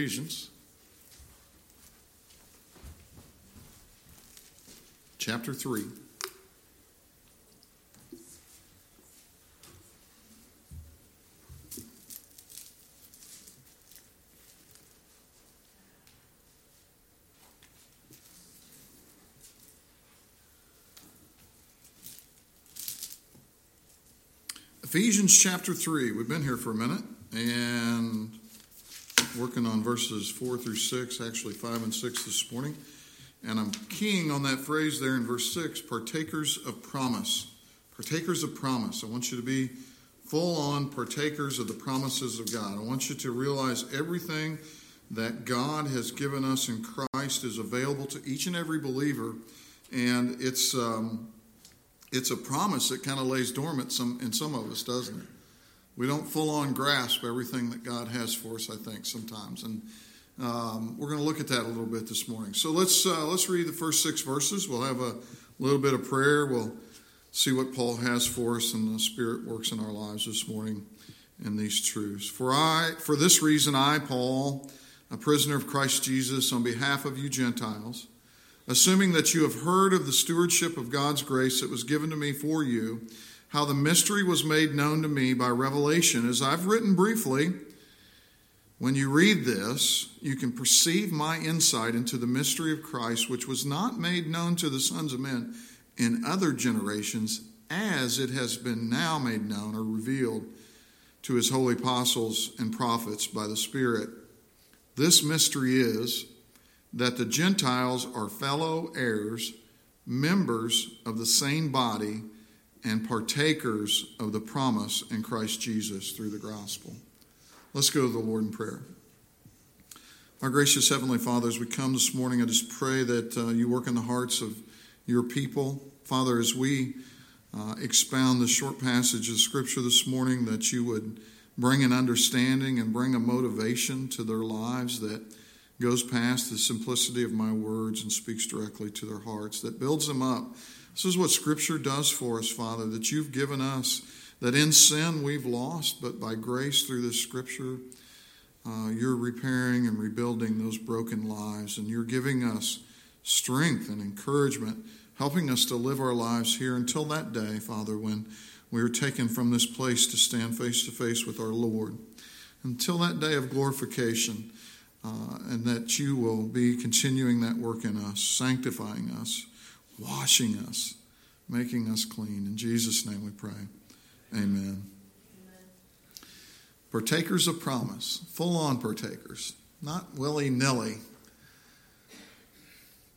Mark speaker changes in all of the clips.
Speaker 1: Ephesians chapter 3. Ephesians chapter 3. We've been here for a minute and working on verses 4 through 6, actually 5 and 6 this morning. And I'm keying on that phrase there in verse 6 partakers of promise. Partakers of promise. I want you to be full on partakers of the promises of God. I want you to realize everything that God has given us in Christ is available to each and every believer. And it's. Um, it's a promise that kind of lays dormant some, in some of us, doesn't it? We don't full on grasp everything that God has for us, I think, sometimes. And um, we're going to look at that a little bit this morning. So let's, uh, let's read the first six verses. We'll have a little bit of prayer. We'll see what Paul has for us, and the Spirit works in our lives this morning in these truths. For, I, for this reason, I, Paul, a prisoner of Christ Jesus, on behalf of you Gentiles, assuming that you have heard of the stewardship of God's grace that was given to me for you, how the mystery was made known to me by revelation, as I've written briefly. When you read this, you can perceive my insight into the mystery of Christ, which was not made known to the sons of men in other generations, as it has been now made known or revealed to his holy apostles and prophets by the Spirit. This mystery is that the Gentiles are fellow heirs, members of the same body, and partakers of the promise in Christ Jesus through the gospel. Let's go to the Lord in prayer. Our gracious Heavenly Father, as we come this morning, I just pray that uh, you work in the hearts of your people. Father, as we uh, expound this short passage of Scripture this morning, that you would bring an understanding and bring a motivation to their lives that goes past the simplicity of my words and speaks directly to their hearts, that builds them up. This is what Scripture does for us, Father, that you've given us, that in sin we've lost, but by grace through this Scripture, uh, you're repairing and rebuilding those broken lives, and you're giving us strength and encouragement, helping us to live our lives here until that day, Father, when we are taken from this place to stand face to face with our Lord. Until that day of glorification, uh, and that you will be continuing that work in us, sanctifying us, washing us, making us clean. In Jesus' name we pray. Amen. Partakers of promise, full on partakers, not willy nilly,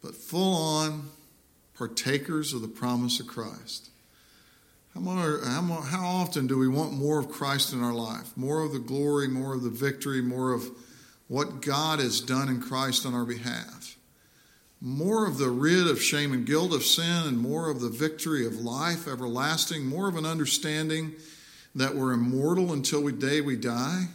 Speaker 1: but full on partakers of the promise of Christ. How often do we want more of Christ in our life? More of the glory, more of the victory, more of what God has done in Christ on our behalf. More of the rid of shame and guilt of sin, and more of the victory of life everlasting, more of an understanding that we're immortal until the day we die.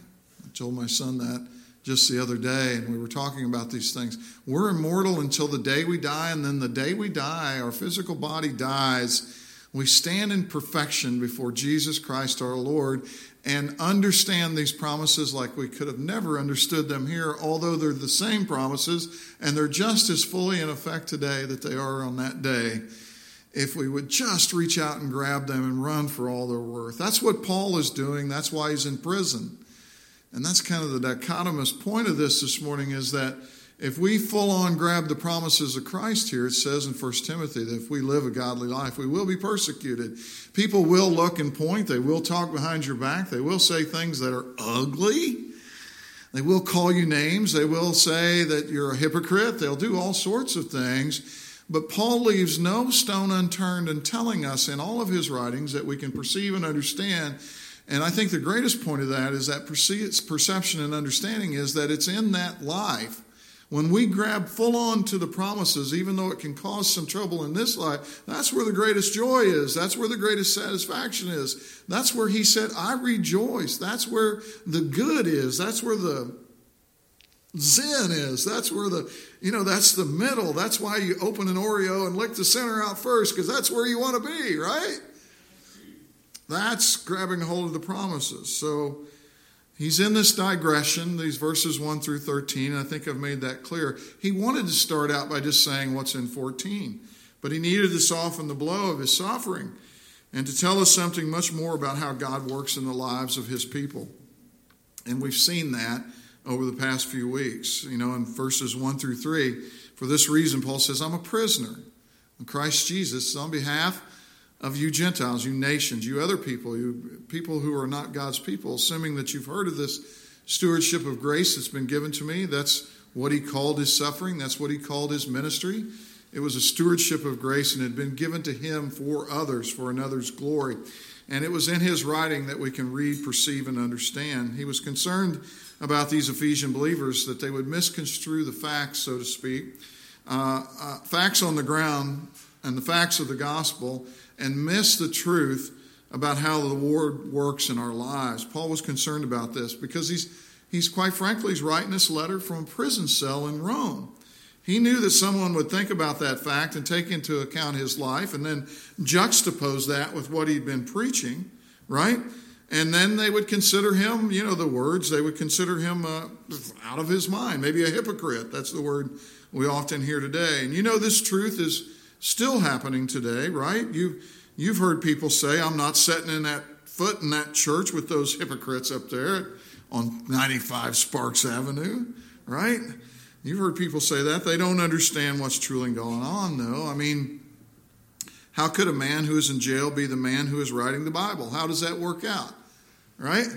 Speaker 1: I told my son that just the other day, and we were talking about these things. We're immortal until the day we die, and then the day we die, our physical body dies. We stand in perfection before Jesus Christ our Lord, and understand these promises like we could have never understood them here, although they're the same promises and they're just as fully in effect today that they are on that day. If we would just reach out and grab them and run for all they're worth. That's what Paul is doing. That's why he's in prison. And that's kind of the dichotomous point of this this morning is that if we full on grab the promises of Christ here, it says in 1 Timothy that if we live a godly life, we will be persecuted. People will look and point, they will talk behind your back, they will say things that are ugly. They will call you names, they will say that you're a hypocrite, they'll do all sorts of things. But Paul leaves no stone unturned in telling us in all of his writings that we can perceive and understand. And I think the greatest point of that is that perception and understanding is that it's in that life when we grab full on to the promises, even though it can cause some trouble in this life, that's where the greatest joy is. That's where the greatest satisfaction is. That's where he said, I rejoice. That's where the good is. That's where the Zen is. That's where the, you know, that's the middle. That's why you open an Oreo and lick the center out first, because that's where you want to be, right? That's grabbing hold of the promises. So, He's in this digression, these verses 1 through 13. I think I've made that clear. He wanted to start out by just saying what's in 14, but he needed to soften the blow of his suffering and to tell us something much more about how God works in the lives of his people. And we've seen that over the past few weeks. You know, in verses 1 through 3, for this reason, Paul says, I'm a prisoner in Christ Jesus on behalf of you Gentiles, you nations, you other people, you people who are not God's people, assuming that you've heard of this stewardship of grace that's been given to me. That's what he called his suffering, that's what he called his ministry. It was a stewardship of grace and had been given to him for others, for another's glory. And it was in his writing that we can read, perceive, and understand. He was concerned about these Ephesian believers that they would misconstrue the facts, so to speak, uh, uh, facts on the ground and the facts of the gospel and miss the truth about how the Lord works in our lives. Paul was concerned about this because he's, he's quite frankly, he's writing this letter from a prison cell in Rome. He knew that someone would think about that fact and take into account his life and then juxtapose that with what he'd been preaching, right? And then they would consider him, you know, the words, they would consider him uh, out of his mind, maybe a hypocrite. That's the word we often hear today. And you know, this truth is still happening today, right? You, you've heard people say, I'm not setting in that foot in that church with those hypocrites up there on 95 Sparks Avenue, right? You've heard people say that. They don't understand what's truly going on, though. I mean, how could a man who is in jail be the man who is writing the Bible? How does that work out? Right?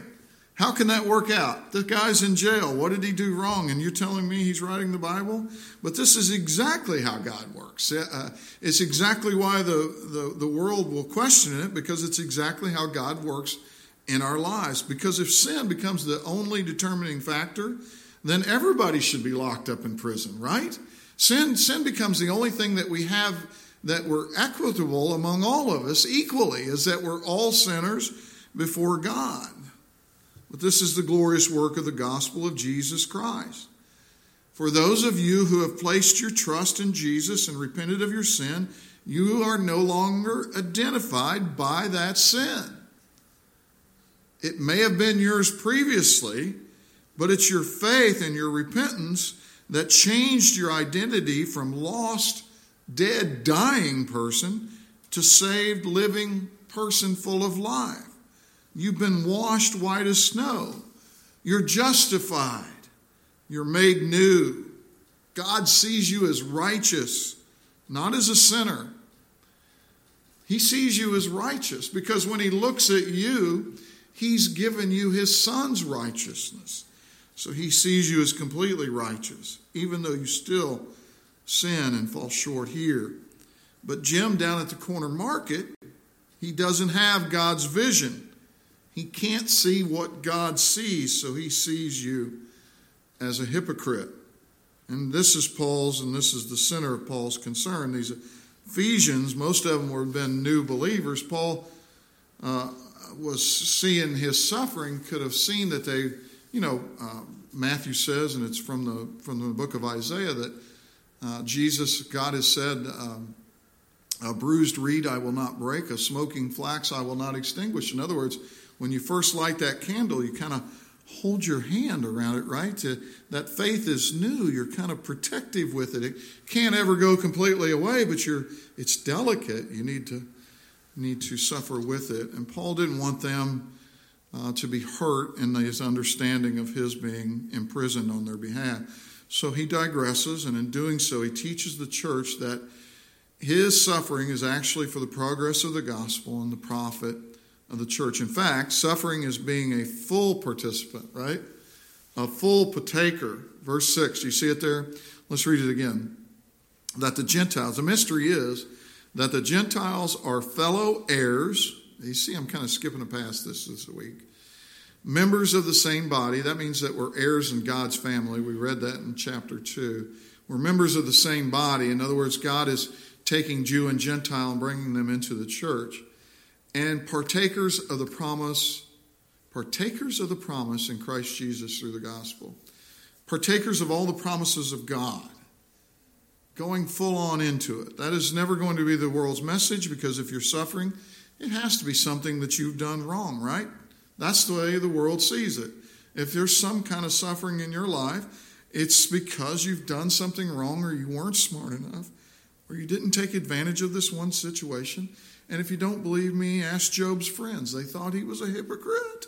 Speaker 1: How can that work out? The guy's in jail. What did he do wrong? And you're telling me he's writing the Bible? But this is exactly how God works. Uh, it's exactly why the, the, the world will question it, because it's exactly how God works in our lives. Because if sin becomes the only determining factor, then everybody should be locked up in prison, right? Sin, sin becomes the only thing that we have that we're equitable among all of us equally, is that we're all sinners before God. But this is the glorious work of the gospel of Jesus Christ. For those of you who have placed your trust in Jesus and repented of your sin, you are no longer identified by that sin. It may have been yours previously, but it's your faith and your repentance that changed your identity from lost, dead, dying person to saved, living person full of life. You've been washed white as snow. You're justified. You're made new. God sees you as righteous, not as a sinner. He sees you as righteous because when He looks at you, He's given you His Son's righteousness. So He sees you as completely righteous, even though you still sin and fall short here. But Jim down at the corner market, he doesn't have God's vision. He can't see what God sees, so he sees you as a hypocrite. And this is Paul's, and this is the center of Paul's concern. These Ephesians, most of them were been new believers. Paul uh, was seeing his suffering, could have seen that they, you know, uh, Matthew says, and it's from the from the book of Isaiah that uh, Jesus, God has said, um, "A bruised reed I will not break, a smoking flax I will not extinguish." In other words, when you first light that candle, you kind of hold your hand around it, right? To, that faith is new. You're kind of protective with it. It can't ever go completely away, but you're it's delicate. You need to need to suffer with it. And Paul didn't want them uh, to be hurt in his understanding of his being imprisoned on their behalf. So he digresses, and in doing so, he teaches the church that his suffering is actually for the progress of the gospel and the profit of the church. In fact, suffering is being a full participant, right? A full partaker. Verse 6, do you see it there? Let's read it again. That the Gentiles, the mystery is that the Gentiles are fellow heirs. You see, I'm kind of skipping past this this week. Members of the same body. That means that we're heirs in God's family. We read that in chapter 2. We're members of the same body. In other words, God is taking Jew and Gentile and bringing them into the church and partakers of the promise, partakers of the promise in Christ Jesus through the gospel, partakers of all the promises of God, going full on into it. That is never going to be the world's message because if you're suffering, it has to be something that you've done wrong, right? That's the way the world sees it. if there's some kind of suffering in your life, it's because you've done something wrong or you weren't smart enough or you didn't take advantage of this one situation. And if you don't believe me, ask Job's friends. They thought he was a hypocrite.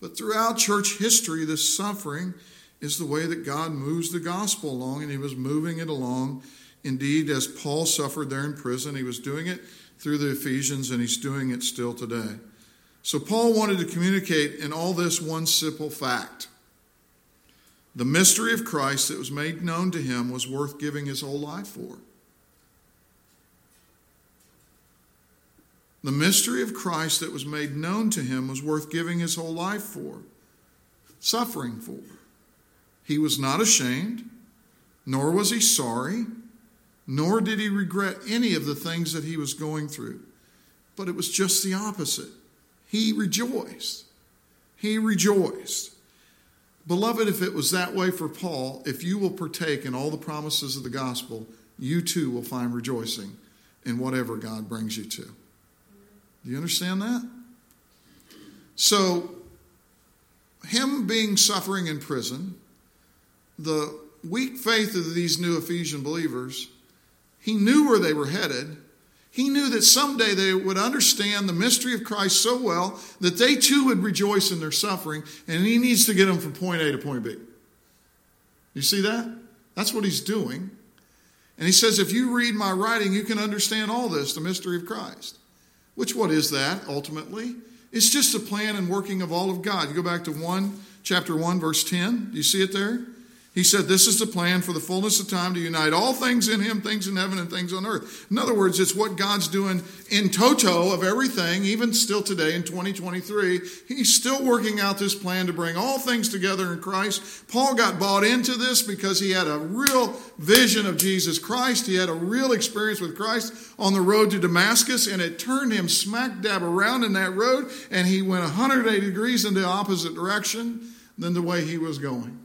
Speaker 1: But throughout church history, this suffering is the way that God moves the gospel along, and he was moving it along. Indeed, as Paul suffered there in prison, he was doing it through the Ephesians, and he's doing it still today. So, Paul wanted to communicate in all this one simple fact the mystery of Christ that was made known to him was worth giving his whole life for. The mystery of Christ that was made known to him was worth giving his whole life for, suffering for. He was not ashamed, nor was he sorry, nor did he regret any of the things that he was going through. But it was just the opposite. He rejoiced. He rejoiced. Beloved, if it was that way for Paul, if you will partake in all the promises of the gospel, you too will find rejoicing in whatever God brings you to. Do you understand that? So, him being suffering in prison, the weak faith of these new Ephesian believers, he knew where they were headed. He knew that someday they would understand the mystery of Christ so well that they too would rejoice in their suffering, and he needs to get them from point A to point B. You see that? That's what he's doing. And he says, if you read my writing, you can understand all this, the mystery of Christ. Which, what is that ultimately? It's just the plan and working of all of God. You go back to 1, chapter 1, verse 10. Do you see it there? He said, This is the plan for the fullness of time to unite all things in Him, things in heaven and things on earth. In other words, it's what God's doing in toto of everything, even still today in 2023. He's still working out this plan to bring all things together in Christ. Paul got bought into this because he had a real vision of Jesus Christ. He had a real experience with Christ on the road to Damascus, and it turned him smack dab around in that road, and he went 180 degrees in the opposite direction than the way he was going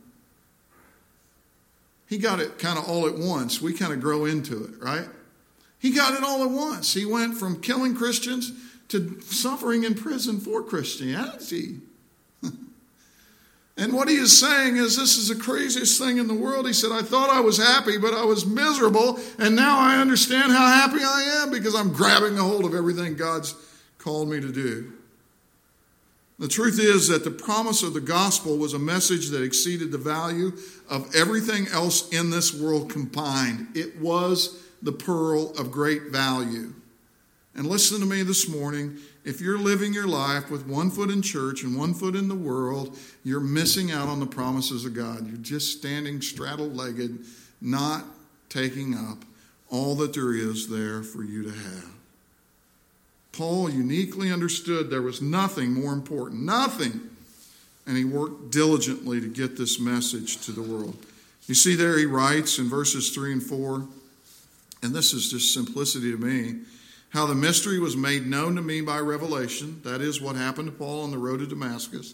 Speaker 1: he got it kind of all at once. We kind of grow into it, right? He got it all at once. He went from killing Christians to suffering in prison for Christianity. and what he is saying is, this is the craziest thing in the world. He said, I thought I was happy, but I was miserable, and now I understand how happy I am because I'm grabbing a hold of everything God's called me to do. The truth is that the promise of the gospel was a message that exceeded the value of everything else in this world combined. It was the pearl of great value. And listen to me this morning. If you're living your life with one foot in church and one foot in the world, you're missing out on the promises of God. You're just standing straddle legged, not taking up all that there is there for you to have. Paul uniquely understood there was nothing more important, nothing. And he worked diligently to get this message to the world. You see, there he writes in verses 3 and 4, and this is just simplicity to me how the mystery was made known to me by revelation. That is what happened to Paul on the road to Damascus.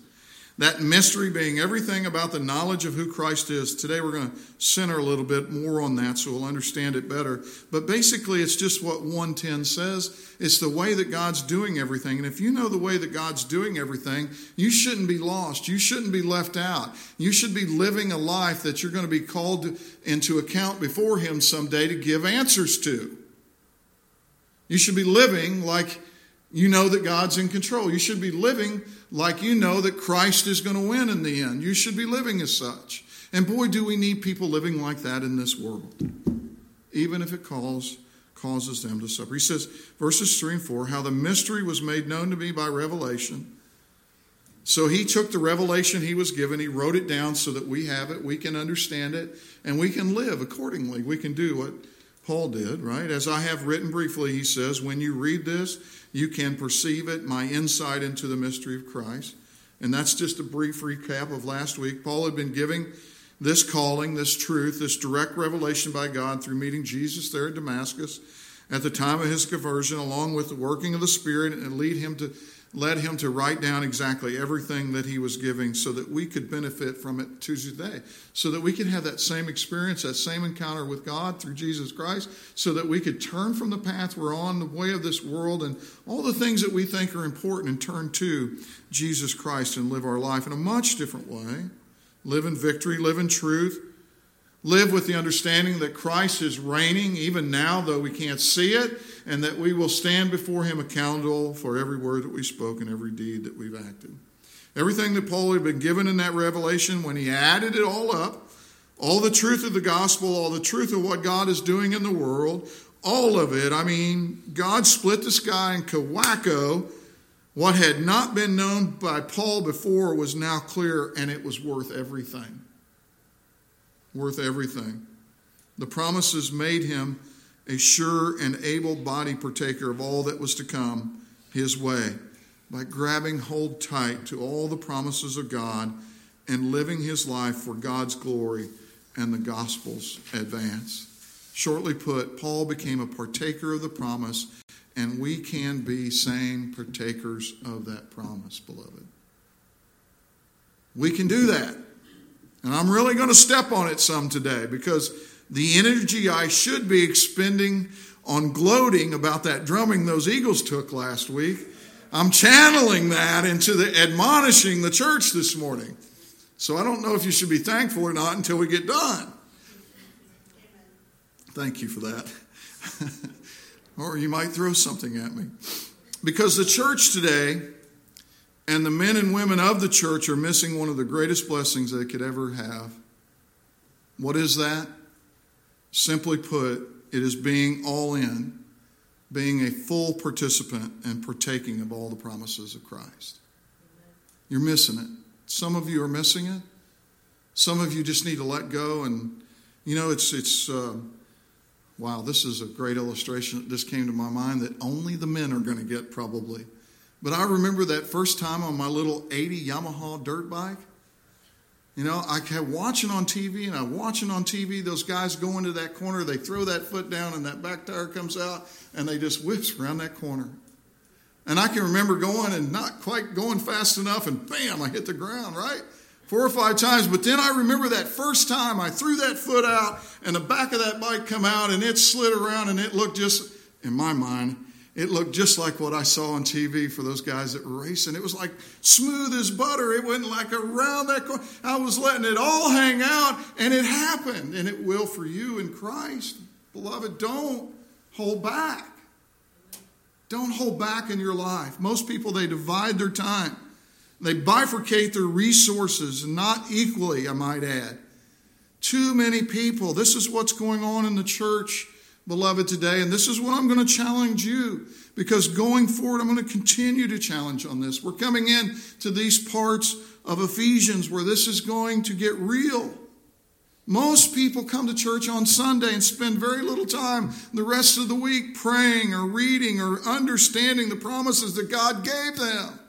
Speaker 1: That mystery being everything about the knowledge of who Christ is. Today we're going to center a little bit more on that so we'll understand it better. But basically, it's just what 110 says. It's the way that God's doing everything. And if you know the way that God's doing everything, you shouldn't be lost. You shouldn't be left out. You should be living a life that you're going to be called into account before Him someday to give answers to. You should be living like you know that God's in control. You should be living like you know that Christ is going to win in the end. You should be living as such. And boy, do we need people living like that in this world, even if it calls, causes them to suffer. He says, verses 3 and 4, how the mystery was made known to me by revelation. So he took the revelation he was given, he wrote it down so that we have it, we can understand it, and we can live accordingly. We can do what Paul did, right? As I have written briefly, he says, when you read this, you can perceive it, my insight into the mystery of Christ. And that's just a brief recap of last week. Paul had been giving this calling, this truth, this direct revelation by God through meeting Jesus there at Damascus at the time of his conversion, along with the working of the Spirit, and lead him to led him to write down exactly everything that he was giving so that we could benefit from it to today, so that we could have that same experience, that same encounter with God through Jesus Christ, so that we could turn from the path we're on, the way of this world, and all the things that we think are important, and turn to Jesus Christ and live our life in a much different way. Live in victory, live in truth, live with the understanding that Christ is reigning even now, though we can't see it, and that we will stand before him accountable for every word that we spoke and every deed that we've acted. Everything that Paul had been given in that revelation, when he added it all up, all the truth of the gospel, all the truth of what God is doing in the world, all of it, I mean, God split the sky in Kawako. What had not been known by Paul before was now clear, and it was worth everything worth everything. The promises made him a sure and able body partaker of all that was to come his way by grabbing hold tight to all the promises of God and living his life for God's glory and the gospel's advance. Shortly put, Paul became a partaker of the promise, and we can be same partakers of that promise, beloved. We can do that. And I'm really going to step on it some today because the energy I should be expending on gloating about that drumming those Eagles took last week, I'm channeling that into the admonishing the church this morning. So I don't know if you should be thankful or not until we get done. Thank you for that. or you might throw something at me. Because the church today and the men and women of the church are missing one of the greatest blessings they could ever have. What is that? Simply put, it is being all in, being a full participant and partaking of all the promises of Christ. You're missing it. Some of you are missing it. Some of you just need to let go. And, you know, it's, it's, uh, wow, this is a great illustration. This came to my mind that only the men are going to get probably. But I remember that first time on my little 80 Yamaha dirt bike. You know, I kept watching on TV and I'm watching on TV those guys go into that corner, they throw that foot down and that back tire comes out and they just whips around that corner. And I can remember going and not quite going fast enough and bam, I hit the ground, right? Four or five times. But then I remember that first time I threw that foot out and the back of that bike come out and it slid around and it looked just, in my mind, it looked just like what I saw on TV for those guys that were racing. It was like smooth as butter. It went like around that corner. I was letting it all hang out, and it happened. And it will for you in Christ. Beloved, don't hold back. Don't hold back in your life. Most people, they divide their time, they bifurcate their resources, not equally, I might add. Too many people. This is what's going on in the church beloved, today. And this is what I'm going to challenge you because going forward, I'm going to continue to challenge on this. We're coming in to these parts of Ephesians where this is going to get real. Most people come to church on Sunday and spend very little time the rest of the week praying or reading or understanding the promises that God gave them.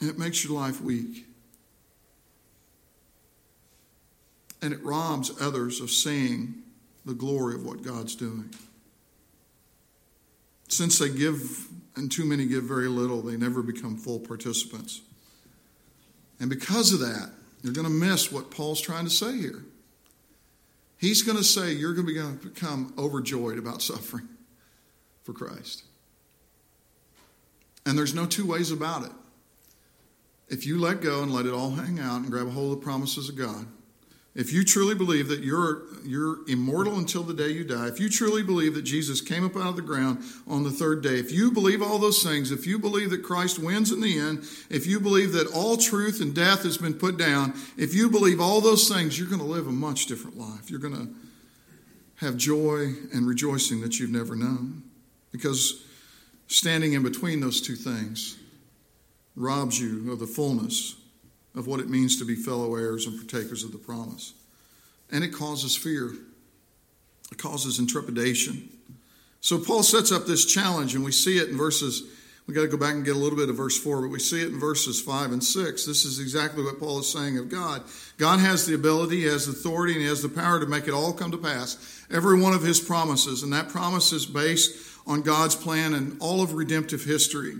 Speaker 1: It makes your life weak. And it robs others of seeing the glory of what God's doing. Since they give, and too many give very little, they never become full participants. And because of that, you're going to miss what Paul's trying to say here. He's going to say you're going to become overjoyed about suffering for Christ. And there's no two ways about it. If you let go and let it all hang out and grab a hold of the promises of God, if you truly believe that you're, you're immortal until the day you die, if you truly believe that Jesus came up out of the ground on the third day, if you believe all those things, if you believe that Christ wins in the end, if you believe that all truth and death has been put down, if you believe all those things, you're going to live a much different life. You're going to have joy and rejoicing that you've never known. Because standing in between those two things robs you of the fullness of what it means to be fellow heirs and partakers of the promise. And it causes fear, it causes intrepidation. So Paul sets up this challenge, and we see it in verses. We got to go back and get a little bit of verse 4, but we see it in verses 5 and 6. This is exactly what Paul is saying of God. God has the ability, He has authority, and He has the power to make it all come to pass. Every one of His promises. And that promise is based on God's plan and all of redemptive history.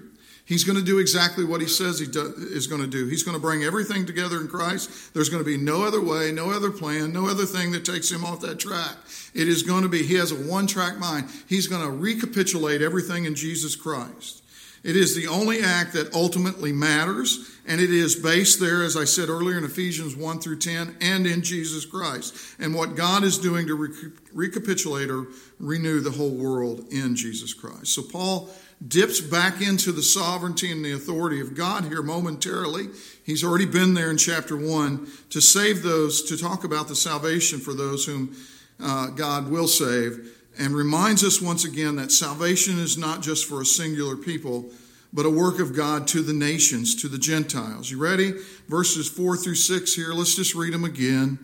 Speaker 1: He's going to do exactly what he says he do, is going to do. He's going to bring everything together in Christ. There's going to be no other way, no other plan, no other thing that takes him off that track. It is going to be, he has a one track mind. He's going to recapitulate everything in Jesus Christ. It is the only act that ultimately matters, and it is based there, as I said earlier, in Ephesians 1 through 10, and in Jesus Christ. And what God is doing to recapitulate or renew the whole world in Jesus Christ. So Paul dips back into the sovereignty and the authority of God here momentarily. He's already been there in chapter 1 to save those, to talk about the salvation for those whom uh, God will save and reminds us once again that salvation is not just for a singular people, but a work of God to the nations, to the Gentiles. You ready? Verses 4 through 6 here. Let's just read them again.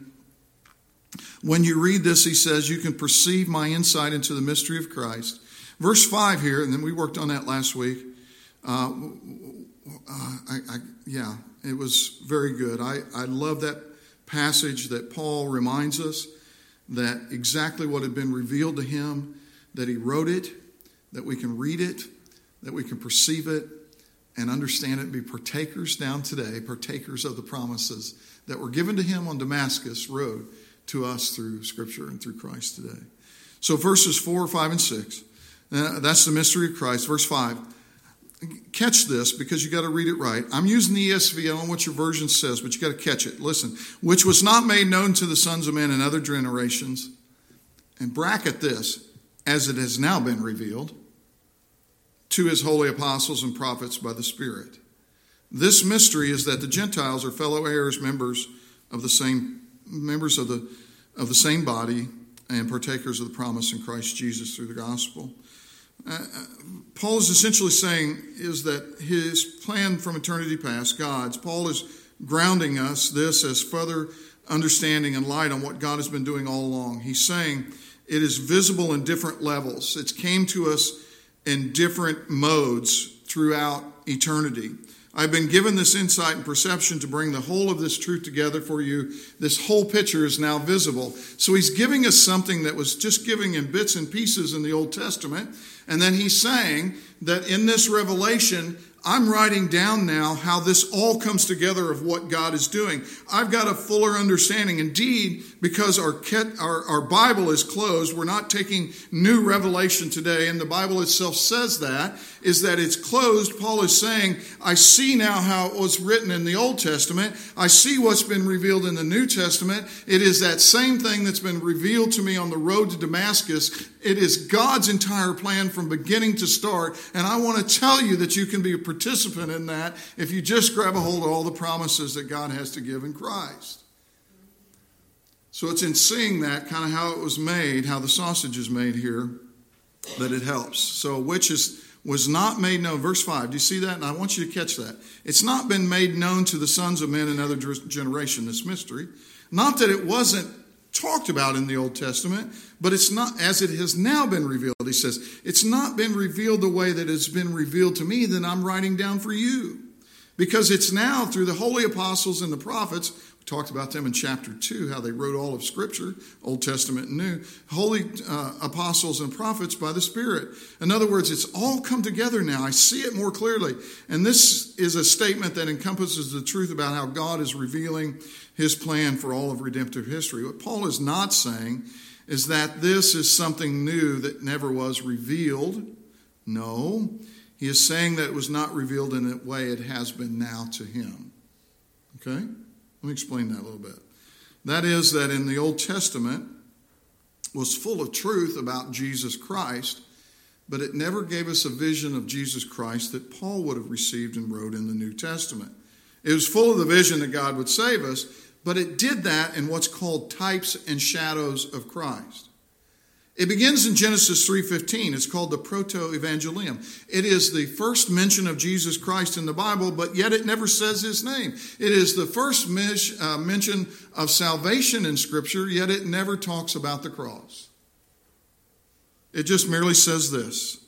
Speaker 1: When you read this, he says, You can perceive my insight into the mystery of Christ. Verse 5 here, and then we worked on that last week. Uh, I, I, yeah, it was very good. I, I love that passage that Paul reminds us that exactly what had been revealed to him, that he wrote it, that we can read it, that we can perceive it and understand it, be partakers down today, partakers of the promises that were given to him on Damascus Road to us through Scripture and through Christ today. So, verses 4, 5, and 6, uh, that's the mystery of Christ. Verse 5 catch this because you got to read it right. I'm using the ESV. I don't know what your version says, but you got to catch it. Listen, which was not made known to the sons of men in other generations. And bracket this, as it has now been revealed to his holy apostles and prophets by the Spirit. This mystery is that the Gentiles are fellow heirs, members of the same members of the of the same body, and partakers of the promise in Christ Jesus through the gospel. Paul is essentially saying is that his plan from eternity past, God's, Paul is grounding us this as further understanding and light on what God has been doing all along. He's saying it is visible in different levels. It's came to us in different modes throughout eternity. I've been given this insight and perception to bring the whole of this truth together for you. This whole picture is now visible. So he's giving us something that was just giving in bits and pieces in the Old Testament. And then he's saying that in this revelation, I'm writing down now how this all comes together of what God is doing. I've got a fuller understanding. Indeed, because our, our, our, Bible is closed, we're not taking new revelation today, and the Bible itself says that, is that it's closed. Paul is saying, I see now how it was written in the Old Testament. I see what's been revealed in the New Testament. It is that same thing that's been revealed to me on the road to Damascus. It is God's entire plan from beginning to start, and I want to tell you that you can be participant in that if you just grab a hold of all the promises that God has to give in Christ. So it's in seeing that, kind of how it was made, how the sausage is made here, that it helps. So, which is was not made known. Verse 5, do you see that? And I want you to catch that. It's not been made known to the sons of men in other generation, this mystery. Not that it wasn't talked about in the Old Testament, but it's not as it has now been revealed. He says, It's not been revealed the way that it's been revealed to me that I'm writing down for you. Because it's now through the holy apostles and the prophets talked about them in chapter 2, how they wrote all of Scripture, Old Testament and New, holy uh, apostles and prophets by the Spirit. In other words, it's all come together now. I see it more clearly. And this is a statement that encompasses the truth about how God is revealing his plan for all of redemptive history. What Paul is not saying is that this is something new that never was revealed. No. He is saying that it was not revealed in a way it has been now to him. Okay? Let me explain that a little bit. That is, that in the Old Testament was full of truth about Jesus Christ, but it never gave us a vision of Jesus Christ that Paul would have received and wrote in the New Testament. It was full of the vision that God would save us, but it did that in what's called types and shadows of Christ. It begins in Genesis 3:15. It's called the proto-evangelium. It is the first mention of Jesus Christ in the Bible, but yet it never says his name. It is the first uh, mention of salvation in scripture, yet it never talks about the cross. It just merely says this.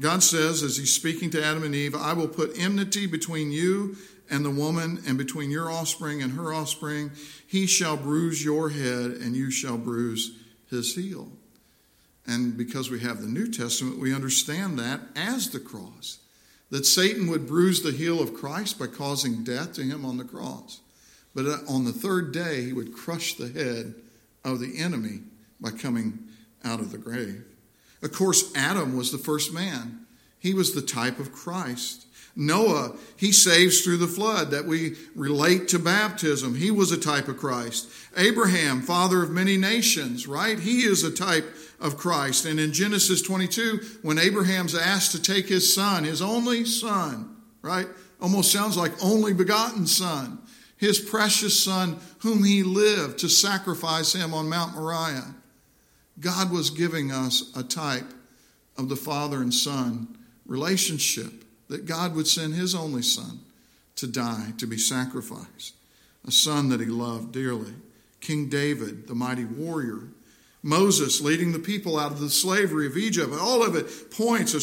Speaker 1: God says as he's speaking to Adam and Eve, I will put enmity between you and the woman and between your offspring and her offspring. He shall bruise your head and you shall bruise his heel. And because we have the New Testament, we understand that as the cross. That Satan would bruise the heel of Christ by causing death to him on the cross. But uh, on the third day, he would crush the head of the enemy by coming out of the grave. Of course, Adam was the first man, he was the type of Christ. Noah, he saves through the flood that we relate to baptism. He was a type of Christ. Abraham, father of many nations, right? He is a type of Christ. And in Genesis 22, when Abraham's asked to take his son, his only son, right? Almost sounds like only begotten son, his precious son, whom he lived to sacrifice him on Mount Moriah. God was giving us a type of the father and son relationship that God would send his only son to die, to be sacrificed, a son that he loved dearly. King David, the mighty warrior. Moses leading the people out of the slavery of Egypt. All of it points of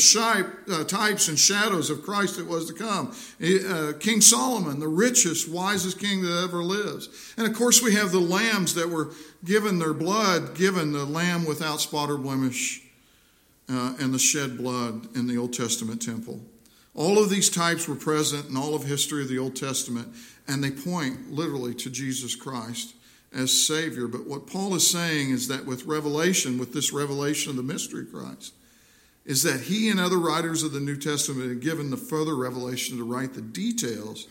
Speaker 1: uh, types and shadows of Christ that was to come. Uh, king Solomon, the richest, wisest king that ever lives. And of course, we have the lambs that were given their blood, given the lamb without spot or blemish, uh, and the shed blood in the Old Testament temple. All of these types were present in all of history of the Old Testament, and they point literally to Jesus Christ as Savior. But what Paul is saying is that with revelation, with this revelation of the mystery Christ, is that he and other writers of the New Testament had given the further revelation to write the details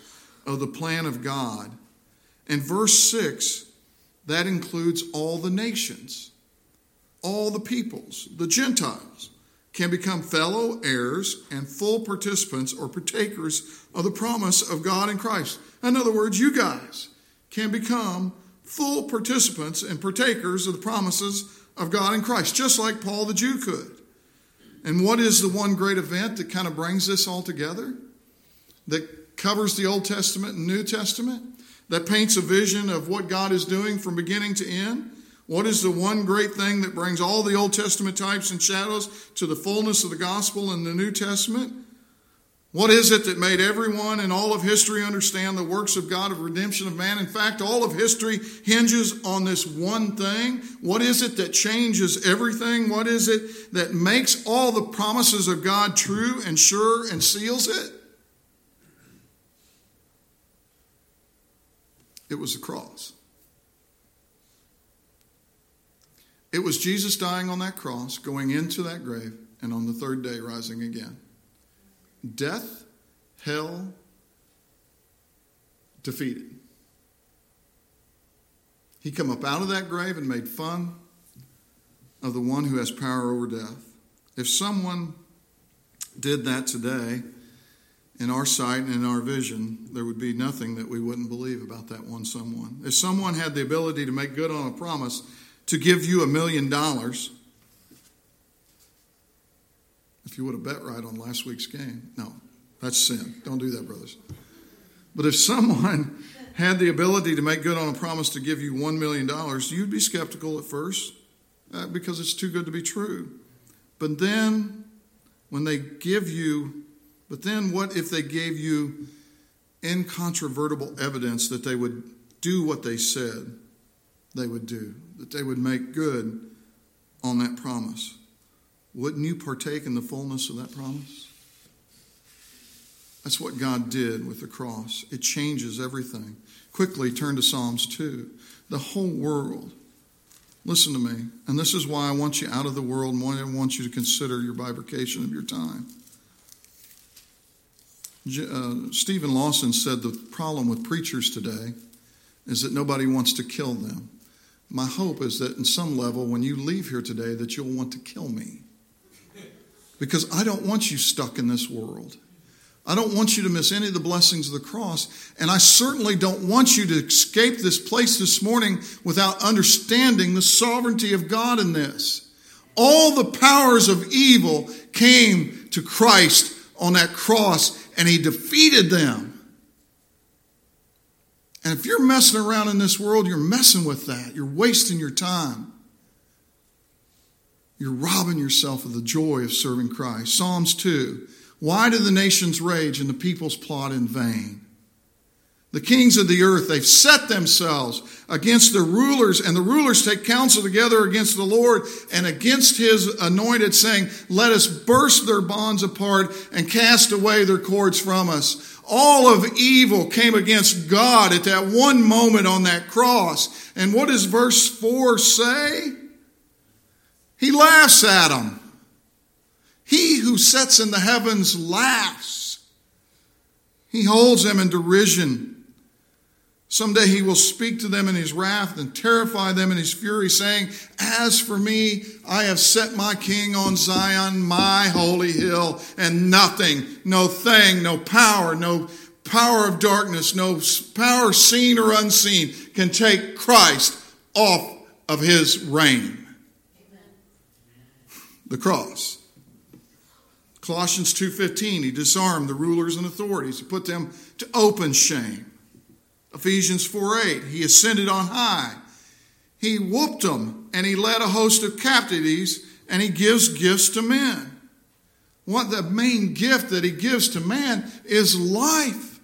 Speaker 1: of the plan of God. And verse 6, that includes all the nations, all the peoples, the Gentiles can become fellow heirs and full participants or partakers of the promise of God in Christ. In other words, you guys can become full participants and partakers of the promises of God in Christ, just like Paul the Jew could. And what is the one great event that kind of brings this all together? That covers the Old Testament and New Testament? That paints a vision of what God is doing from beginning to end? What is the one great thing that brings all the Old Testament types and shadows to the fullness of the gospel in the New Testament? What is it that made everyone in all of history understand the works of God of redemption of man? In fact, all of history hinges on this one thing. What is it that changes everything? What is it that makes all the promises of God true and sure and seals it? It was the cross. It was Jesus dying on that cross, going into that grave, and on the third day rising again. Death, hell, defeated. He come up out of that grave and made fun of the one who has power over death. If someone did that today, in our sight and in our vision, there would be nothing that we wouldn't believe about that one someone. If someone had the ability to make good on a promise to give you a million dollars if you would have bet right on last week's game. No, that's sin. Don't do that, brothers. But if someone had the ability to make good on a promise to give you $1 million, you'd be skeptical at first uh, because it's too good to be true. But then, when they give you, but then what if they gave you incontrovertible evidence that they would do what they said they would do? that they would make good on that promise. Wouldn't you partake in the fullness of that promise? That's what God did with the cross. It changes everything. Quickly turn to Psalms 2. The whole world. Listen to me. And this is why I want you out of the world and why I want you to consider your bifurcation of your time. Uh, Steven Lawson said the problem with preachers today is that nobody wants to kill them my hope is that in some level, when you leave here today, that you'll want to kill me. Because I don't want you stuck in this world. I don't want you to miss any of the blessings of the cross. And I certainly don't want you to escape this place this morning without understanding the sovereignty of God in this. All the powers of evil came to Christ on that cross and he defeated them. And if you're messing around in this world, you're messing with that. You're wasting your time. You're robbing yourself of the joy of serving Christ. Psalms 2 Why do the nations rage and the peoples plot in vain? The kings of the earth, they've set themselves against the rulers, and the rulers take counsel together against the Lord and against his anointed, saying, Let us burst their bonds apart and cast away their cords from us. All of evil came against God at that one moment on that cross. And what does verse 4 say? He laughs at them. He who sits in the heavens laughs. He holds them in derision. Someday he will speak to them in his wrath and terrify them in his fury, saying, As for me, I have set my king on Zion, my holy hill, and nothing, no thing, no power, no power of darkness, no power seen or unseen can take Christ off of his reign. The cross. Colossians 2:15 he disarmed the rulers and authorities he put them to open shame Ephesians 4 8, he ascended on high. He whooped them and he led a host of captives and he gives gifts to men. What the main gift that he gives to man is life.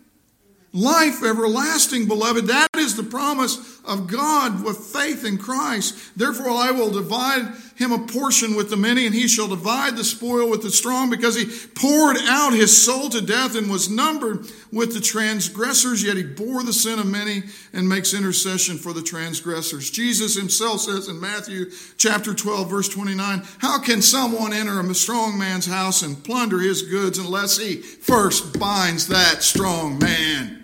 Speaker 1: Life everlasting, beloved. That is the promise of God with faith in Christ. Therefore, I will divide him a portion with the many, and he shall divide the spoil with the strong, because he poured out his soul to death and was numbered with the transgressors, yet he bore the sin of many and makes intercession for the transgressors. Jesus himself says in Matthew chapter 12, verse 29, How can someone enter a strong man's house and plunder his goods unless he first binds that strong man?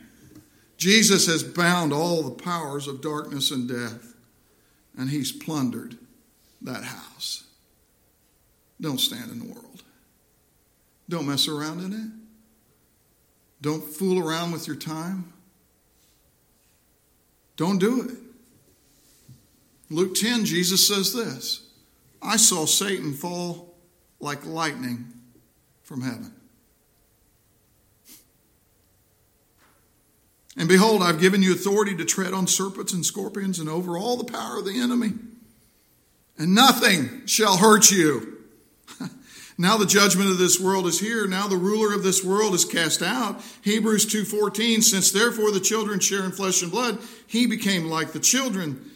Speaker 1: Jesus has bound all the powers of darkness and death, and he's plundered that house. Don't stand in the world. Don't mess around in it. Don't fool around with your time. Don't do it. Luke 10, Jesus says this I saw Satan fall like lightning from heaven. And behold, I've given you authority to tread on serpents and scorpions and over all the power of the enemy. And nothing shall hurt you. now the judgment of this world is here. Now the ruler of this world is cast out. Hebrews 2:14 since therefore the children share in flesh and blood, he became like the children.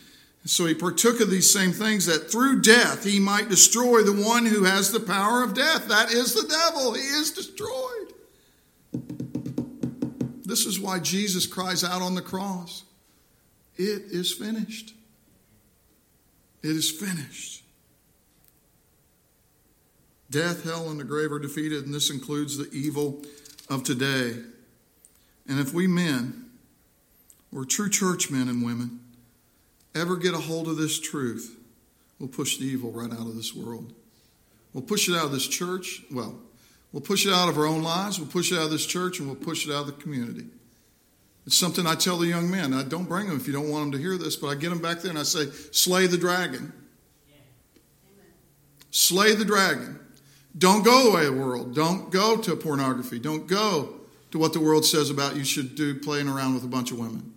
Speaker 1: So he partook of these same things that through death he might destroy the one who has the power of death. That is the devil. He is destroyed. This is why Jesus cries out on the cross It is finished. It is finished. Death, hell, and the grave are defeated, and this includes the evil of today. And if we men, or true church men and women, ever get a hold of this truth, we'll push the evil right out of this world. We'll push it out of this church. Well, We'll push it out of our own lives, we'll push it out of this church, and we'll push it out of the community. It's something I tell the young men. I don't bring them if you don't want them to hear this, but I get them back there and I say, slay the dragon. Slay the dragon. Don't go away, world. Don't go to pornography. Don't go to what the world says about you should do playing around with a bunch of women.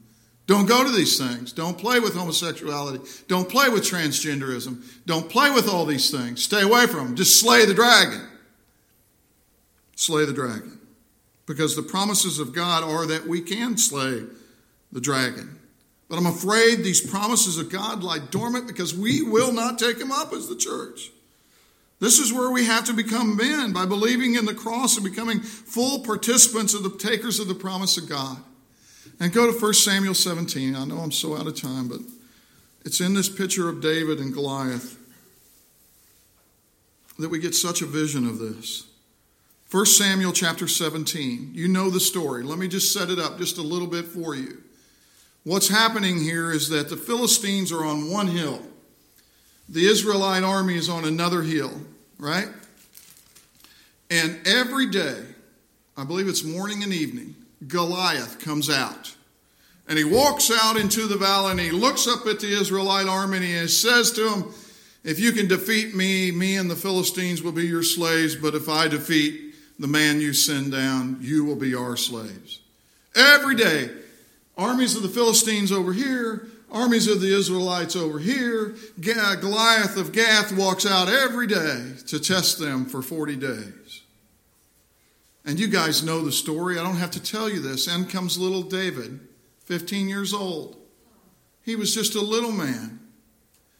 Speaker 1: Don't go to these things. Don't play with homosexuality. Don't play with transgenderism. Don't play with all these things. Stay away from them. Just slay the dragon slay the dragon. Because the promises of God are that we can slay the dragon. But I'm afraid these promises of God lie dormant because we will not take them up as the church. This is where we have to become men by believing in the cross and becoming full participants of the takers of the promise of God. And go to 1 Samuel 17. I know I'm so out of time, but it's in this picture of David and Goliath that we get such a vision of this. 1 Samuel chapter 17. You know the story. Let me just set it up just a little bit for you. What's happening here is that the Philistines are on one hill, the Israelite army is on another hill, right? And every day, I believe it's morning and evening, Goliath comes out. And he walks out into the valley and he looks up at the Israelite army and he says to them, If you can defeat me, me and the Philistines will be your slaves, but if I defeat the man you send down, you will be our slaves. Every day, armies of the Philistines over here, armies of the Israelites over here. Uh, Goliath of Gath walks out every day to test them for 40 days. And you guys know the story. I don't have to tell you this. In comes little David 15 years old. He was just a little man.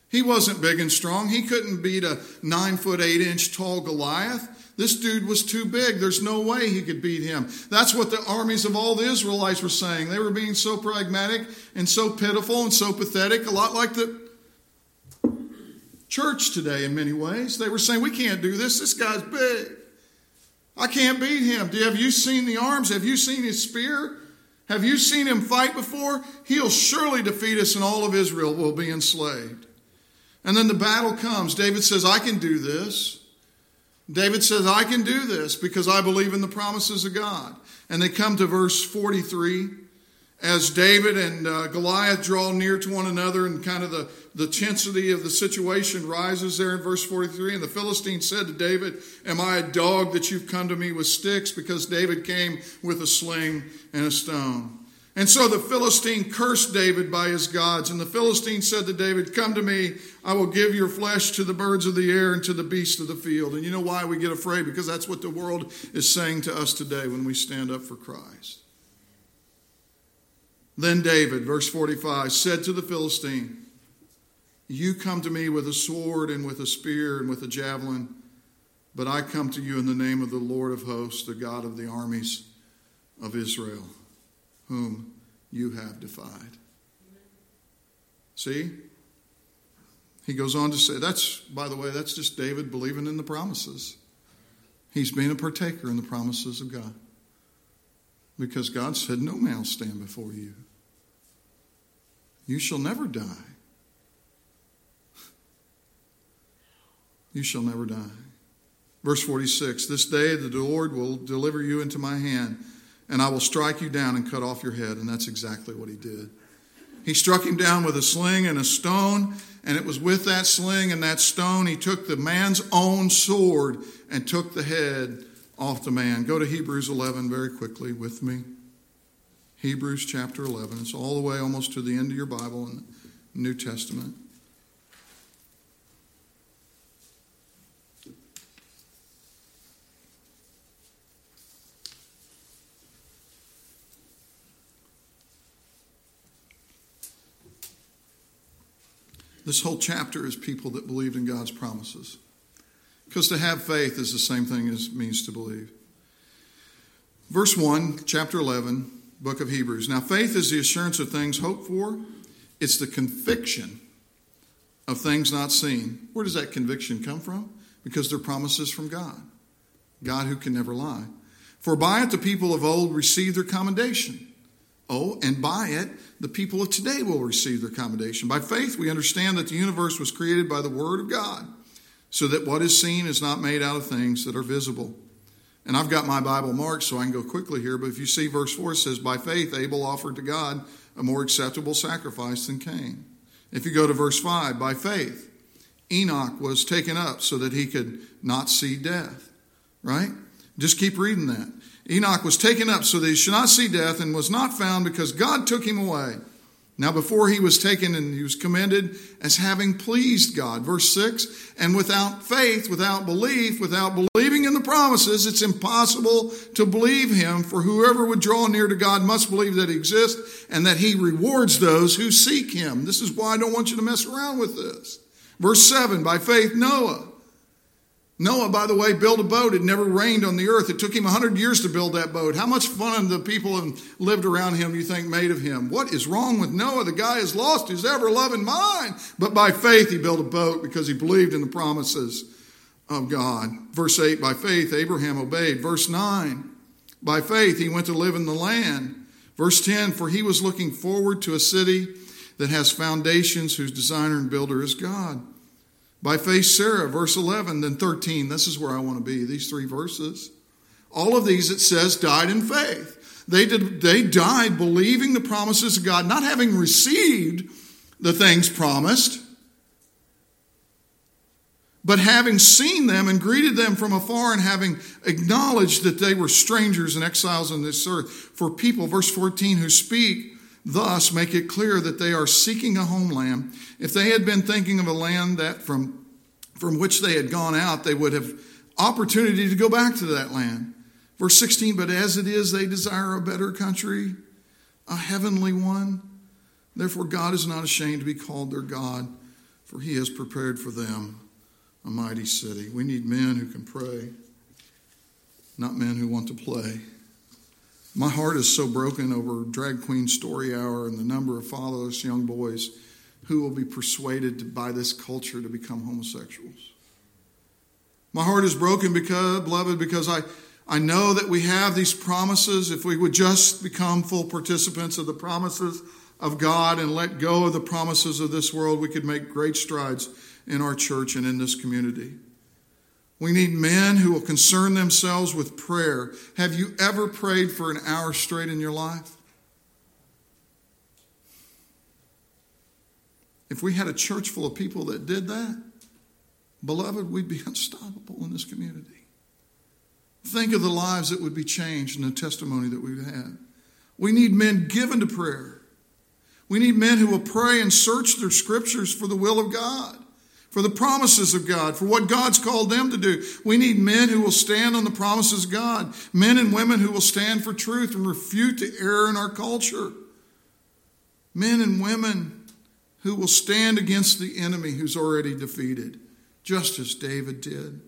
Speaker 1: He wasn't big and strong. He couldn't beat a nine foot eight inch tall Goliath. This dude was too big. There's no way he could beat him. That's what the armies of all the Israelites were saying. They were being so pragmatic and so pitiful and so pathetic, a lot like the church today in many ways. They were saying, We can't do this. This guy's big. I can't beat him. Have you seen the arms? Have you seen his spear? Have you seen him fight before? He'll surely defeat us, and all of Israel will be enslaved. And then the battle comes. David says, I can do this. David says, I can do this because I believe in the promises of God. And they come to verse 43 as David and uh, Goliath draw near to one another and kind of the, the tensity of the situation rises there in verse 43. And the Philistine said to David, Am I a dog that you've come to me with sticks? Because David came with a sling and a stone. And so the Philistine cursed David by his gods. And the Philistine said to David, Come to me, I will give your flesh to the birds of the air and to the beasts of the field. And you know why we get afraid? Because that's what the world is saying to us today when we stand up for Christ. Then David, verse 45, said to the Philistine, You come to me with a sword and with a spear and with a javelin, but I come to you in the name of the Lord of hosts, the God of the armies of Israel whom you have defied. See? He goes on to say, that's, by the way, that's just David believing in the promises. He's being a partaker in the promises of God. Because God said, No man will stand before you. You shall never die. You shall never die. Verse 46 This day the Lord will deliver you into my hand and I will strike you down and cut off your head. And that's exactly what he did. He struck him down with a sling and a stone, and it was with that sling and that stone he took the man's own sword and took the head off the man. Go to Hebrews 11 very quickly with me. Hebrews chapter 11. It's all the way almost to the end of your Bible in the New Testament. This whole chapter is people that believed in God's promises. Because to have faith is the same thing as means to believe. Verse 1, chapter 11, book of Hebrews. Now, faith is the assurance of things hoped for, it's the conviction of things not seen. Where does that conviction come from? Because they're promises from God, God who can never lie. For by it the people of old received their commendation. Oh, and by it, the people of today will receive their commendation. By faith, we understand that the universe was created by the Word of God, so that what is seen is not made out of things that are visible. And I've got my Bible marked, so I can go quickly here, but if you see verse 4, it says, By faith, Abel offered to God a more acceptable sacrifice than Cain. If you go to verse 5, by faith, Enoch was taken up so that he could not see death. Right? Just keep reading that. Enoch was taken up so that he should not see death and was not found because God took him away. Now, before he was taken and he was commended as having pleased God. Verse 6 And without faith, without belief, without believing in the promises, it's impossible to believe him. For whoever would draw near to God must believe that he exists and that he rewards those who seek him. This is why I don't want you to mess around with this. Verse 7 By faith, Noah Noah, by the way, built a boat. It never rained on the earth. It took him 100 years to build that boat. How much fun the people who lived around him you think made of him? What is wrong with Noah? The guy has lost his ever loving mind. But by faith, he built a boat because he believed in the promises of God. Verse 8, by faith, Abraham obeyed. Verse 9, by faith, he went to live in the land. Verse 10, for he was looking forward to a city that has foundations, whose designer and builder is God. By faith, Sarah, verse 11, then 13. This is where I want to be, these three verses. All of these, it says, died in faith. They, did, they died believing the promises of God, not having received the things promised, but having seen them and greeted them from afar and having acknowledged that they were strangers and exiles on this earth. For people, verse 14, who speak thus make it clear that they are seeking a homeland. If they had been thinking of a land that from, from which they had gone out, they would have opportunity to go back to that land. Verse 16, but as it is, they desire a better country, a heavenly one. Therefore, God is not ashamed to be called their God, for he has prepared for them a mighty city. We need men who can pray, not men who want to play. My heart is so broken over Drag Queen Story Hour and the number of fatherless young boys who will be persuaded by this culture to become homosexuals. My heart is broken because, beloved, because I, I know that we have these promises. If we would just become full participants of the promises of God and let go of the promises of this world, we could make great strides in our church and in this community. We need men who will concern themselves with prayer. Have you ever prayed for an hour straight in your life? If we had a church full of people that did that, beloved, we'd be unstoppable in this community. Think of the lives that would be changed and the testimony that we would have. We need men given to prayer. We need men who will pray and search their scriptures for the will of God, for the promises of God, for what God's called them to do. We need men who will stand on the promises of God, men and women who will stand for truth and refute the error in our culture. Men and women who will stand against the enemy who's already defeated, just as David did,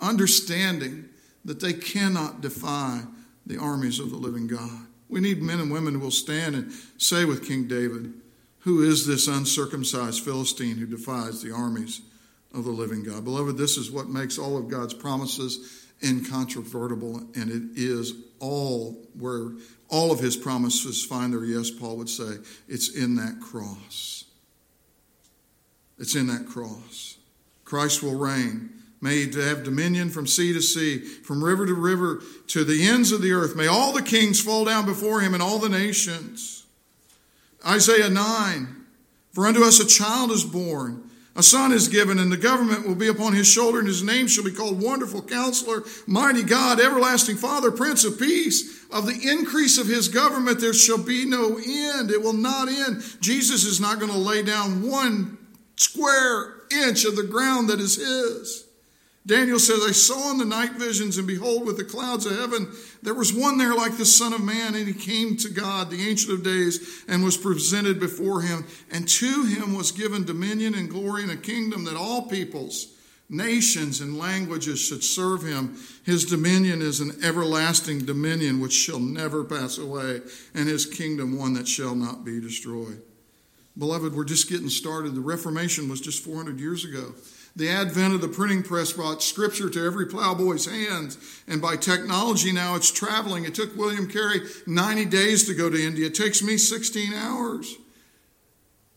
Speaker 1: understanding that they cannot defy the armies of the living God. We need men and women who will stand and say with King David, Who is this uncircumcised Philistine who defies the armies of the living God? Beloved, this is what makes all of God's promises incontrovertible, and it is all where all of his promises find their yes, Paul would say. It's in that cross. It's in that cross. Christ will reign made to have dominion from sea to sea, from river to river, to the ends of the earth. May all the kings fall down before him and all the nations. Isaiah 9 For unto us a child is born, a son is given, and the government will be upon his shoulder, and his name shall be called Wonderful Counselor, Mighty God, Everlasting Father, Prince of Peace. Of the increase of his government there shall be no end. It will not end. Jesus is not going to lay down one square inch of the ground that is his. Daniel says, I saw in the night visions, and behold, with the clouds of heaven, there was one there like the Son of Man, and he came to God, the Ancient of Days, and was presented before him. And to him was given dominion and glory and a kingdom that all peoples, nations, and languages should serve him. His dominion is an everlasting dominion which shall never pass away, and his kingdom one that shall not be destroyed. Beloved, we're just getting started. The Reformation was just 400 years ago. The advent of the printing press brought scripture to every plowboy's hands, and by technology now it's traveling. It took William Carey 90 days to go to India. It takes me 16 hours.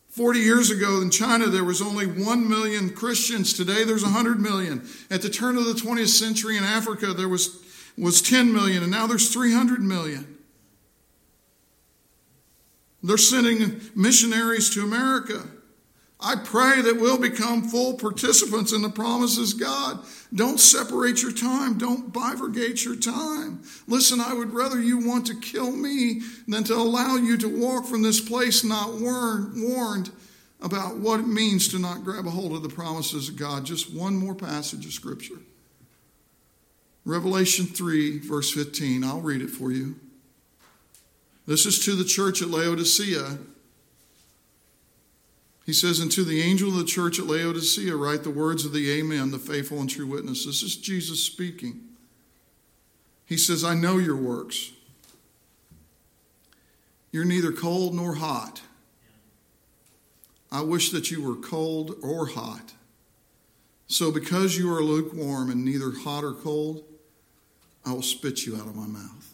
Speaker 1: 40 years ago in China, there was only 1 million Christians. Today, there's 100 million. At the turn of the 20th century in Africa, there was, was 10 million, and now there's 300 million. They're sending missionaries to America. I pray that we'll become full participants in the promises God. Don't separate your time. Don't bifurcate your time. Listen, I would rather you want to kill me than to allow you to walk from this place not warned about what it means to not grab a hold of the promises of God. Just one more passage of Scripture. Revelation 3, verse 15. I'll read it for you. This is to the church at Laodicea. He says, And to the angel of the church at Laodicea, write the words of the Amen, the faithful and true witness. This is Jesus speaking. He says, I know your works. You're neither cold nor hot. I wish that you were cold or hot. So, because you are lukewarm and neither hot or cold, I will spit you out of my mouth.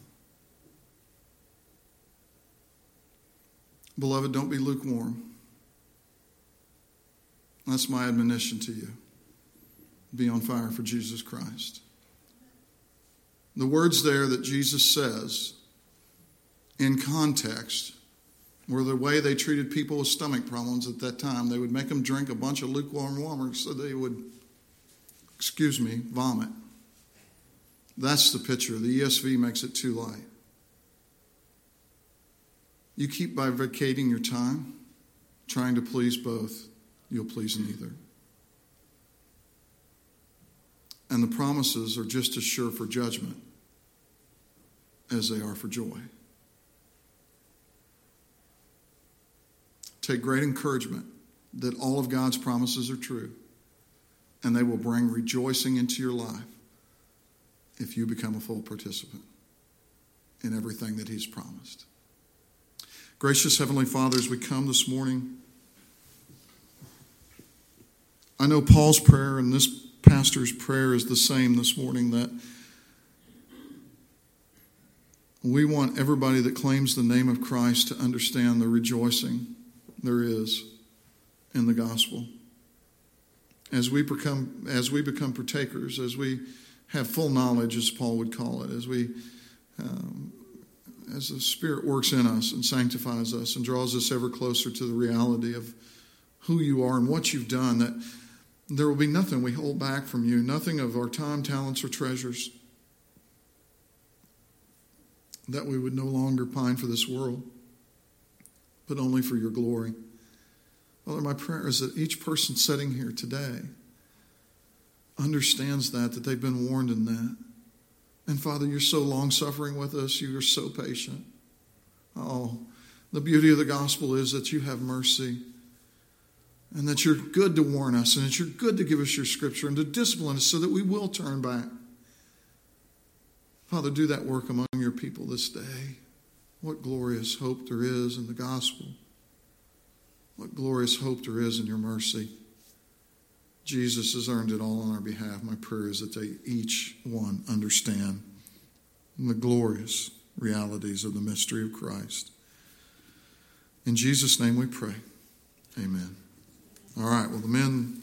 Speaker 1: Beloved, don't be lukewarm. That's my admonition to you. Be on fire for Jesus Christ. The words there that Jesus says in context were the way they treated people with stomach problems at that time. They would make them drink a bunch of lukewarm water so they would, excuse me, vomit. That's the picture. The ESV makes it too light. You keep bifurcating your time, trying to please both you'll please neither. And the promises are just as sure for judgment as they are for joy. take great encouragement that all of God's promises are true, and they will bring rejoicing into your life if you become a full participant in everything that He's promised. Gracious Heavenly Father, as we come this morning, I know Paul's prayer and this pastor's prayer is the same this morning that we want everybody that claims the name of Christ to understand the rejoicing there is in the gospel. As we become, as we become partakers, as we have full knowledge, as Paul would call it, as we, um, as the Spirit works in us and sanctifies us and draws us ever closer to the reality of who you are and what you've done, that there will be nothing we hold back from you, nothing of our time, talents, or treasures, that we would no longer pine for this world, but only for your glory. Father, my prayer is that each person sitting here today understands that, that they've been warned in that. And Father, you're so long suffering with us, you are so patient. Oh, the beauty of the gospel is that you have mercy and that you're good to warn us and that you're good to give us your scripture and to discipline us so that we will turn back. Father, do that work among your people this day. What glorious hope there is in the gospel. What glorious hope there is in your mercy. Jesus has earned it all on our behalf. My prayer is that they each one understand the glorious realities of the mystery of Christ. In Jesus' name we pray. Amen. All right, well, the men